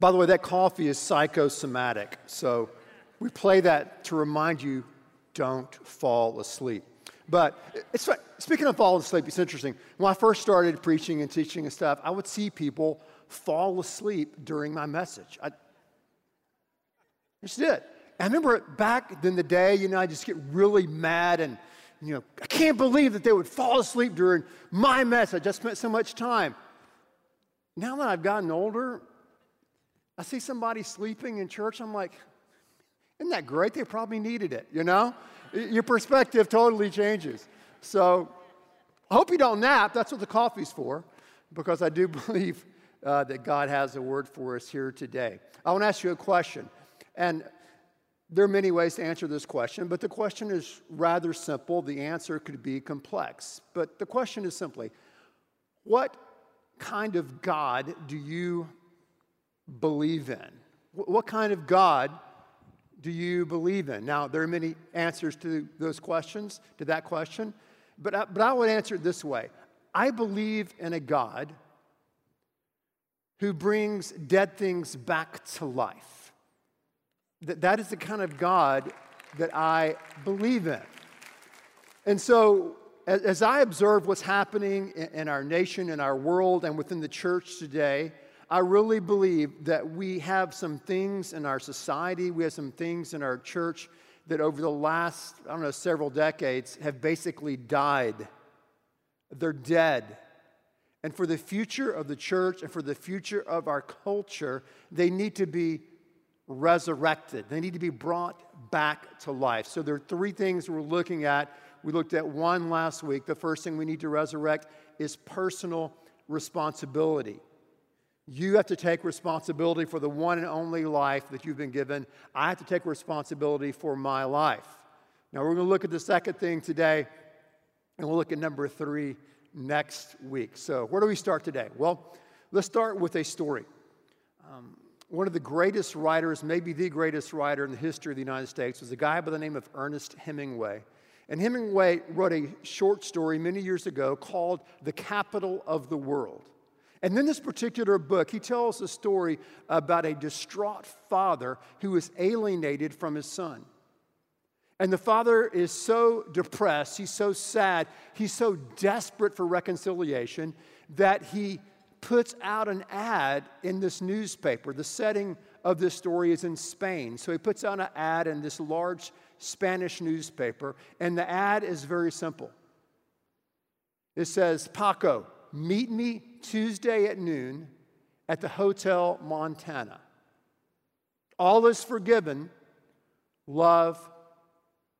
By the way, that coffee is psychosomatic. So we play that to remind you don't fall asleep. But it's speaking of falling asleep, it's interesting. When I first started preaching and teaching and stuff, I would see people fall asleep during my message. I just did. I remember back in the day, you know, I just get really mad and, you know, I can't believe that they would fall asleep during my message. I just spent so much time. Now that I've gotten older, I see somebody sleeping in church, I'm like, isn't that great? They probably needed it, you know? Your perspective totally changes. So I hope you don't nap. That's what the coffee's for, because I do believe uh, that God has a word for us here today. I want to ask you a question. And there are many ways to answer this question, but the question is rather simple. The answer could be complex. But the question is simply what kind of God do you believe in? What kind of God do you believe in? Now, there are many answers to those questions, to that question, but I, but I would answer it this way I believe in a God who brings dead things back to life. That, that is the kind of God that I believe in. And so, as, I observe what's happening in, in our nation, in our world, and within the church today, I really believe that we have some things in our society, we have some things in our church that over the last, I don't know, several decades have basically died. They're dead. And for the future of the church and for the future of our culture, they need to be resurrected. They need to be brought back to life. So there are three things we're looking at. We looked at one last week. The first thing we need to resurrect is personal responsibility. You have to take responsibility for the one and only life that you've been given. I have to take responsibility for my life. Now, we're going to look at the second thing today, and we'll look at number three next week. So, where do we start today? Well, let's start with a story. Um, one of the greatest writers, maybe the greatest writer in the history of the United States, was a guy by the name of Ernest Hemingway. And Hemingway wrote a short story many years ago called The Capital of the World. And in this particular book, he tells a story about a distraught father who is alienated from his son. And the father is so depressed, he's so sad, he's so desperate for reconciliation that he puts out an ad in this newspaper. The setting of this story is in Spain. So he puts out an ad in this large Spanish newspaper, and the ad is very simple. It says, Paco, meet me Tuesday at noon at the Hotel Montana. All is forgiven. Love,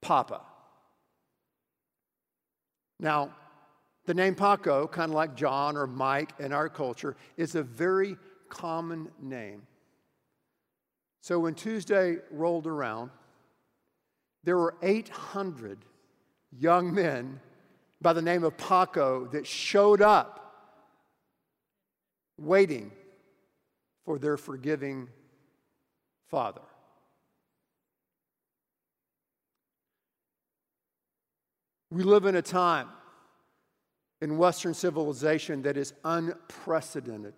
Papa. Now, the name Paco, kind of like John or Mike in our culture, is a very common name. So when Tuesday rolled around, there were 800 young men by the name of Paco that showed up waiting for their forgiving father. We live in a time in Western civilization that is unprecedented,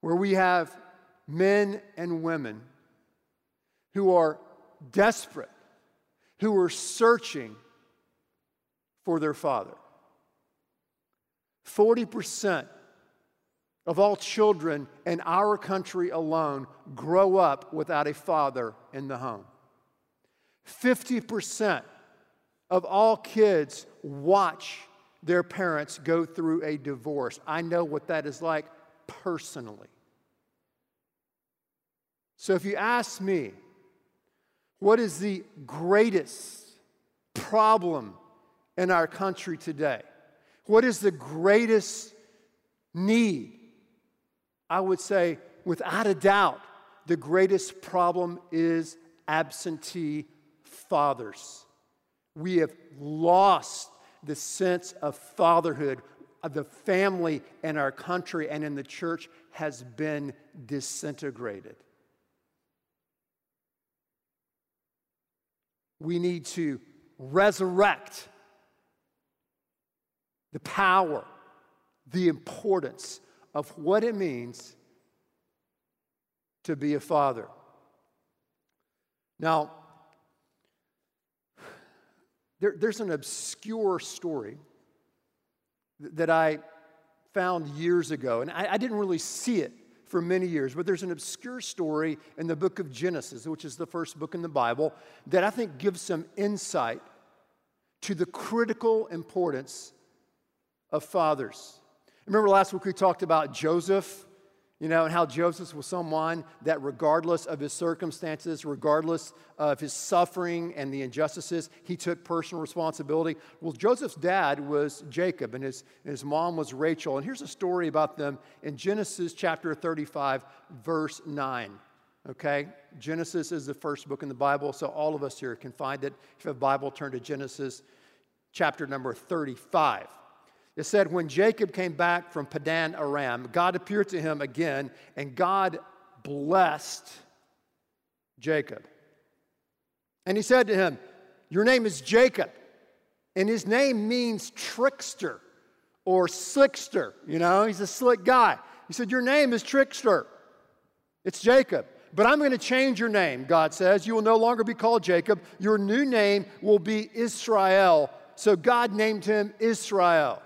where we have men and women who are desperate, who are searching for their father. 40% of all children in our country alone grow up without a father in the home. 50% of all kids watch their parents go through a divorce. I know what that is like personally. So if you ask me, what is the greatest problem in our country today? What is the greatest need? I would say, without a doubt, the greatest problem is absentee fathers. We have lost the sense of fatherhood of the family in our country and in the church has been disintegrated. We need to resurrect the power, the importance of what it means to be a father. Now, there, there's an obscure story that I found years ago, and I, I didn't really see it for many years, but there's an obscure story in the book of Genesis, which is the first book in the Bible, that I think gives some insight to the critical importance of fathers. Remember last week we talked about Joseph you know, and how Joseph was someone that, regardless of his circumstances, regardless of his suffering and the injustices, he took personal responsibility. Well, Joseph's dad was Jacob, and his, and his mom was Rachel. And here's a story about them in Genesis chapter 35, verse 9. Okay? Genesis is the first book in the Bible, so all of us here can find it. If you have a Bible, turn to Genesis chapter number 35. It said, when Jacob came back from Padan Aram, God appeared to him again, and God blessed Jacob. And he said to him, Your name is Jacob. And his name means trickster or slickster. You know, he's a slick guy. He said, Your name is trickster. It's Jacob. But I'm going to change your name, God says. You will no longer be called Jacob. Your new name will be Israel. So God named him Israel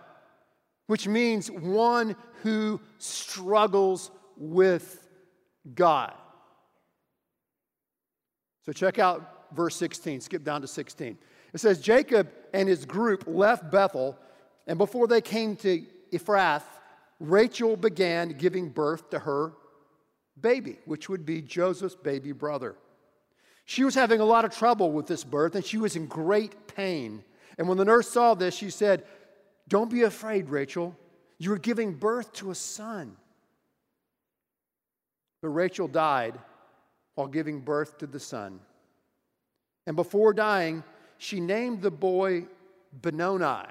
which means one who struggles with God. So check out verse 16, skip down to 16. It says, Jacob and his group left Bethel, and before they came to Ephrath, Rachel began giving birth to her baby, which would be Joseph's baby brother. She was having a lot of trouble with this birth, and she was in great pain. And when the nurse saw this, she said, don't be afraid, Rachel. You are giving birth to a son. But Rachel died while giving birth to the son. And before dying, she named the boy Benoni,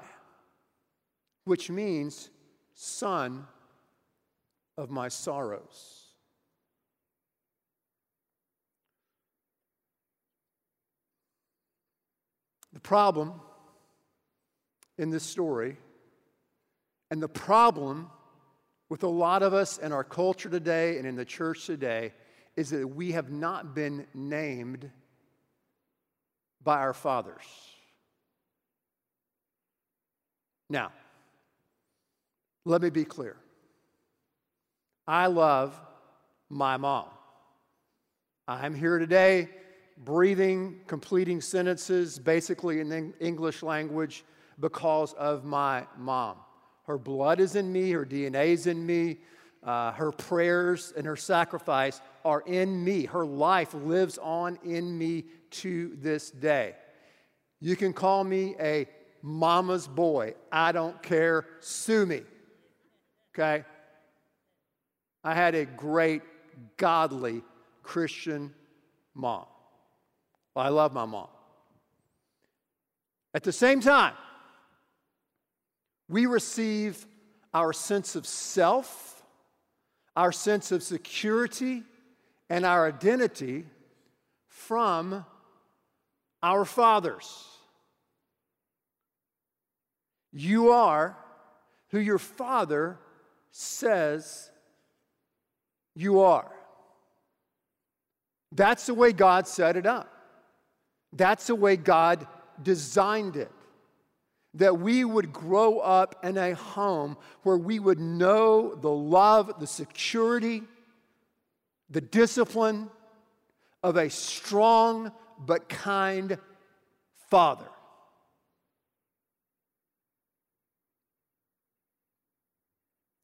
which means son of my sorrows. The problem in this story and the problem with a lot of us in our culture today and in the church today is that we have not been named by our fathers. Now, let me be clear. I love my mom. I'm here today breathing, completing sentences, basically in the English language, because of my mom. Her blood is in me, her DNA is in me, uh, her prayers and her sacrifice are in me. Her life lives on in me to this day. You can call me a mama's boy. I don't care. Sue me. Okay? I had a great, godly Christian mom. Well, I love my mom. At the same time, we receive our sense of self, our sense of security, and our identity from our fathers. You are who your father says you are. That's the way God set it up. That's the way God designed it that we would grow up in a home where we would know the love, the security, the discipline of a strong but kind father.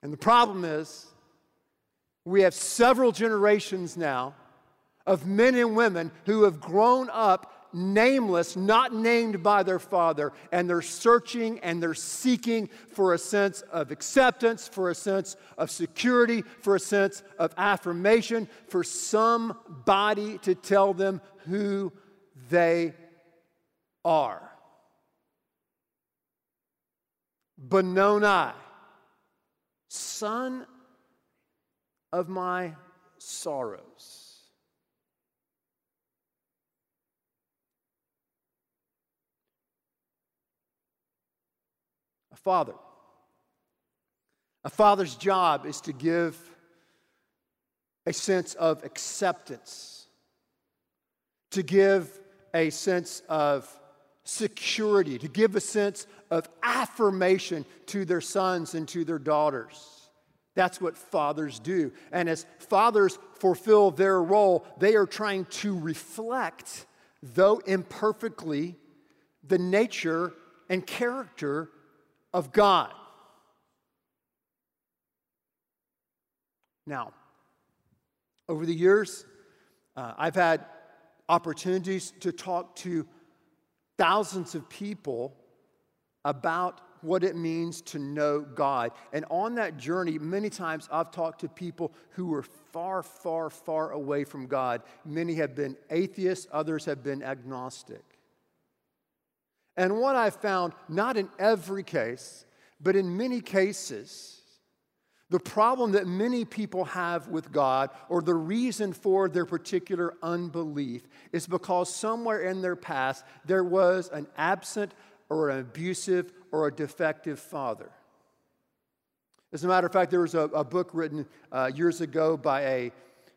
And the problem is, we have several generations now of men and women who have grown up nameless, not named by their father, and they're searching and they're seeking for a sense of acceptance, for a sense of security, for a sense of affirmation, for somebody to tell them who they are. Benoni, son of my sorrows. Father. A father's job is to give a sense of acceptance, to give a sense of security, to give a sense of affirmation to their sons and to their daughters. That's what fathers do. And as fathers fulfill their role, they are trying to reflect, though imperfectly, the nature and character of God. Now, over the years, uh, I've had opportunities to talk to thousands of people about what it means to know God. And on that journey, many times I've talked to people who were far, far, far away from God. Many have been atheists, others have been agnostic. And what I've found, not in every case, but in many cases, the problem that many people have with God, or the reason for their particular unbelief, is because somewhere in their past there was an absent or an abusive or a defective father. As a matter of fact, there was a, a book written uh, years ago by a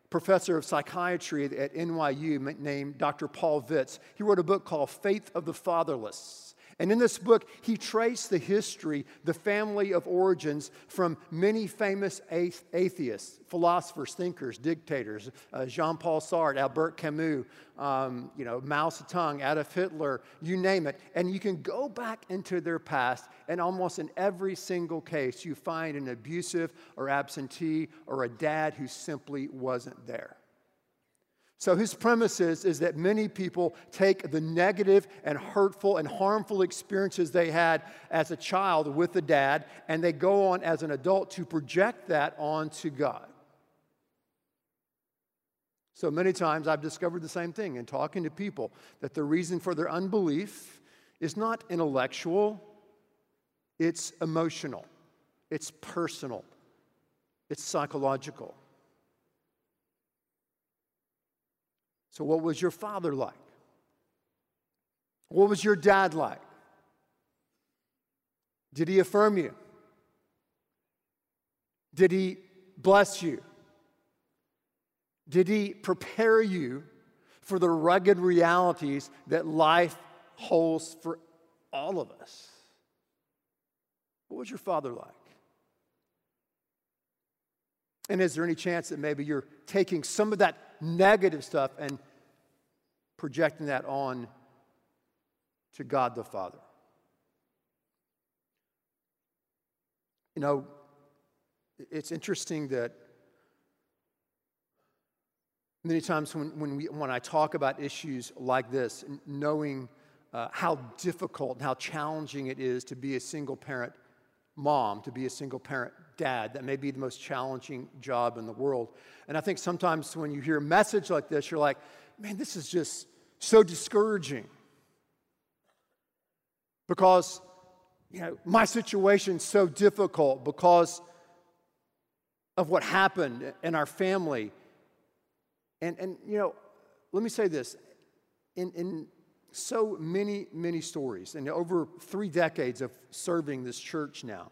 professor of psychiatry at NYU named Dr. Paul Vitz. He wrote a book called Faith of the Fatherless. And in this book, he traced the history, the family of origins from many famous atheists, philosophers, thinkers, dictators, uh, Jean-Paul Sartre, Albert Camus, um, you know, Mao Zedong, Adolf Hitler, you name it. And you can go back into their past, and almost in every single case, you find an abusive or absentee or a dad who simply wasn't there. So his premise is, is that many people take the negative and hurtful and harmful experiences they had as a child with the dad, and they go on as an adult to project that onto God. So many times I've discovered the same thing in talking to people that the reason for their unbelief is not intellectual, it's emotional, it's personal, it's psychological. So, what was your father like? What was your dad like? Did he affirm you? Did he bless you? Did he prepare you for the rugged realities that life holds for all of us? What was your father like? And is there any chance that maybe you're taking some of that negative stuff and projecting that on to God the Father. You know, it's interesting that many times when, when, we, when I talk about issues like this, knowing uh, how difficult and how challenging it is to be a single parent mom, to be a single parent dad. That may be the most challenging job in the world. And I think sometimes when you hear a message like this, you're like, man, this is just so discouraging. Because, you know, my situation's so difficult because of what happened in our family. And, and you know, let me say this. In, in so many, many stories, and over three decades of serving this church now,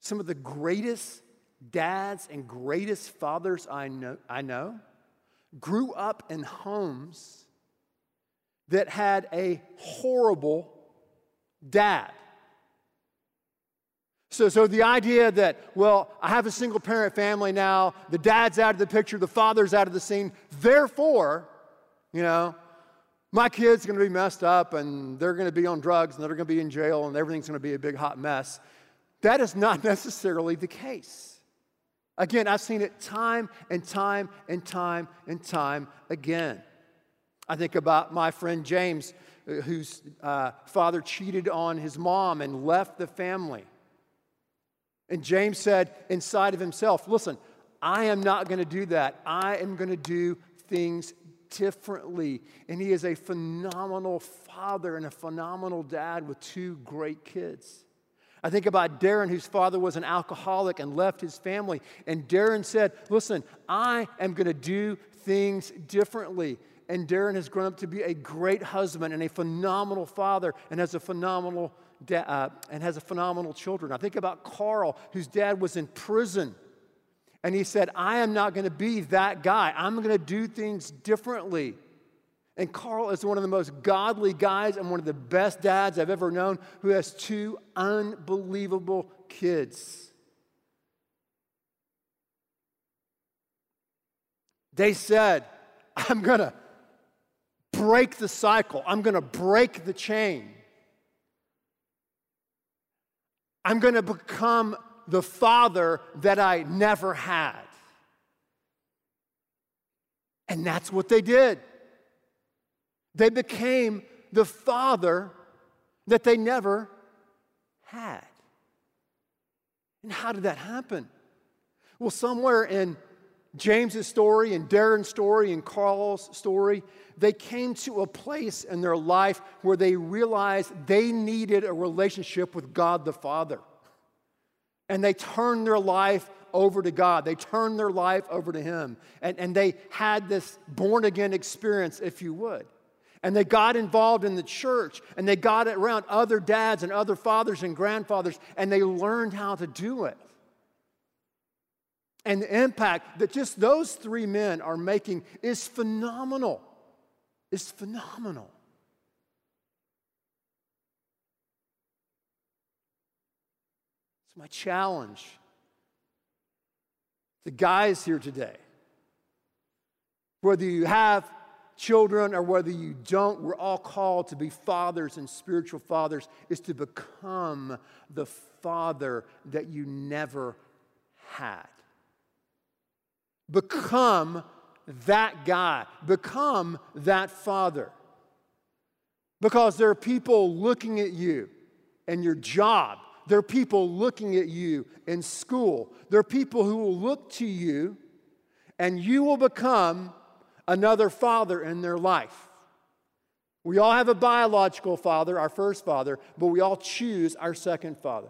some of the greatest dads and greatest fathers I know, I know grew up in homes that had a horrible dad. So, so the idea that, well, I have a single parent family now, the dad's out of the picture, the father's out of the scene, therefore, you know, my kid's gonna be messed up and they're gonna be on drugs and they're gonna be in jail and everything's gonna be a big hot mess. That is not necessarily the case. Again, I've seen it time and time and time and time again. I think about my friend James, uh, whose uh, father cheated on his mom and left the family. And James said inside of himself, Listen, I am not going to do that. I am going to do things differently. And he is a phenomenal father and a phenomenal dad with two great kids. I think about Darren, whose father was an alcoholic and left his family. And Darren said, Listen, I am going to do things differently. And Darren has grown up to be a great husband and a phenomenal father and has a phenomenal da- uh, and has a phenomenal children. I think about Carl, whose dad was in prison. And he said, I am not going to be that guy. I'm going to do things differently. And Carl is one of the most godly guys and one of the best dads I've ever known who has two unbelievable kids. They said, I'm going to break the cycle, I'm going to break the chain. I'm going to become the father that I never had. And that's what they did. They became the father that they never had. And how did that happen? Well, somewhere in James's story and Darren's story and Carl's story, they came to a place in their life where they realized they needed a relationship with God the Father. And they turned their life over to God. They turned their life over to Him. And, and they had this born again experience, if you would. And they got involved in the church and they got around other dads and other fathers and grandfathers and they learned how to do it. And the impact that just those three men are making is phenomenal. Is phenomenal. It's my challenge. The guys here today, whether you have children or whether you don't, we're all called to be fathers and spiritual fathers, is to become the father that you never had. Become that guy, become that father. Because there are people looking at you and your job. There are people looking at you in school. There are people who will look to you and you will become another father in their life. We all have a biological father, our first father, but we all choose our second father.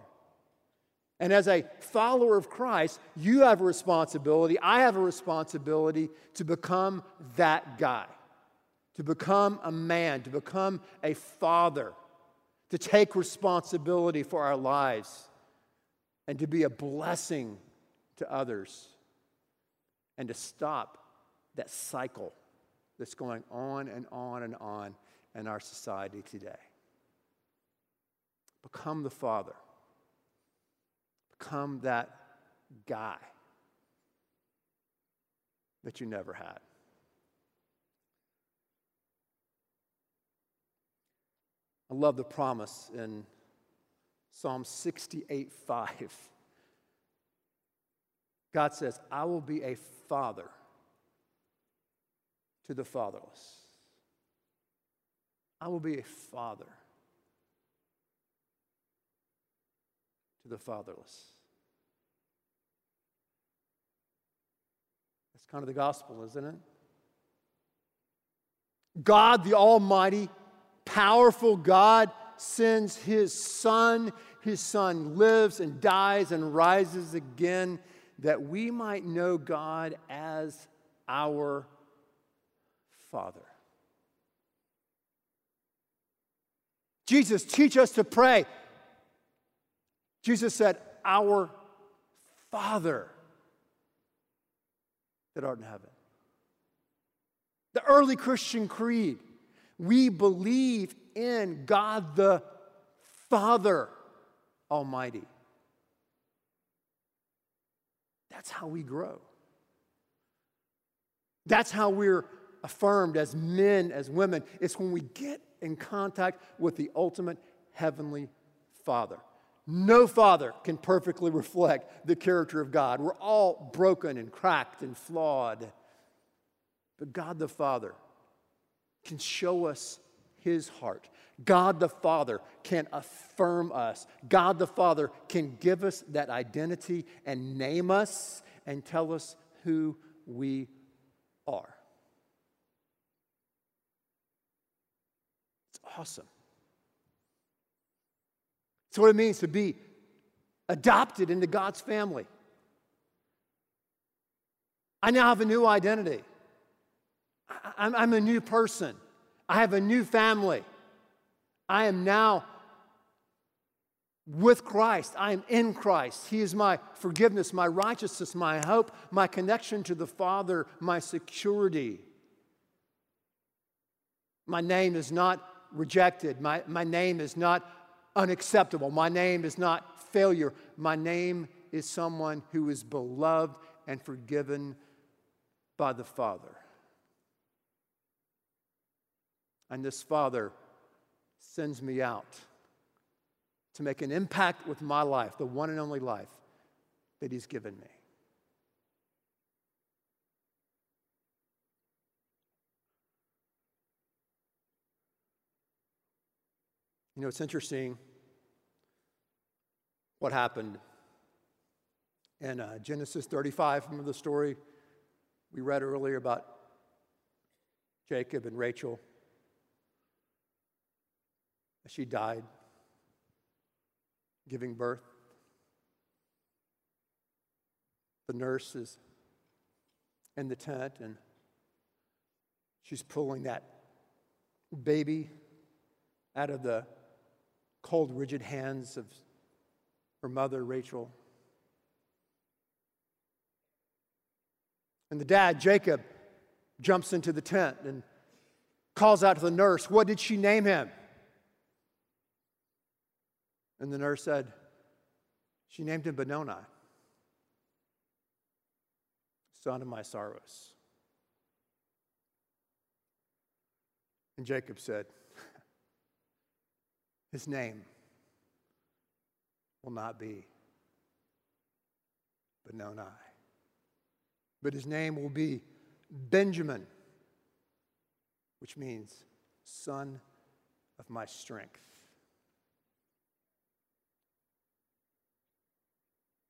And as a follower of Christ, you have a responsibility, I have a responsibility to become that guy, to become a man, to become a father, to take responsibility for our lives, and to be a blessing to others, and to stop that cycle that's going on and on and on in our society today. Become the Father. Become that guy that you never had. I love the promise in Psalm 68 5. God says, I will be a father to the fatherless. I will be a father to the fatherless. That's kind of the gospel, isn't it? God, the Almighty, powerful God, sends His Son. His Son lives and dies and rises again that we might know God as our Father. Jesus, teach us to pray. Jesus said, Our Father that art in heaven. The early Christian creed, we believe in God the Father Almighty. That's how we grow. That's how we're affirmed as men, as women, it's when we get in contact with the ultimate heavenly Father. No father can perfectly reflect the character of God. We're all broken and cracked and flawed. But God the Father can show us his heart. God the Father can affirm us. God the Father can give us that identity and name us and tell us who we are. Awesome. It's what it means to be adopted into God's family. I now have a new identity. I'm, I'm, a new person. I have a new family. I am now with Christ. I am in Christ. He is my forgiveness, my righteousness, my hope, my connection to the Father, my security. My name is not rejected. My, my name is not unacceptable. My name is not failure. My name is someone who is beloved and forgiven by the Father. And this Father sends me out to make an impact with my life, the one and only life that He's given me. You know, it's interesting what happened in uh, Genesis 35. Remember the story we read earlier about Jacob and Rachel? She died giving birth. The nurse is in the tent and she's pulling that baby out of the cold, rigid hands of her mother, Rachel. And the dad, Jacob, jumps into the tent and calls out to the nurse, What did she name him? And the nurse said, She named him Benoni, son of my sorrows. And Jacob said, His name will not be Benoni, but his name will be Benjamin, which means son of my strength.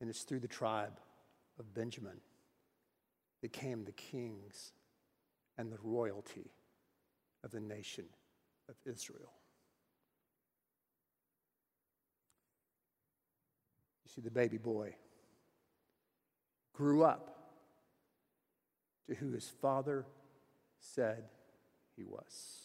And it's through the tribe of Benjamin that came the kings and the royalty of the nation of Israel. See, the baby boy grew up to who his father said he was.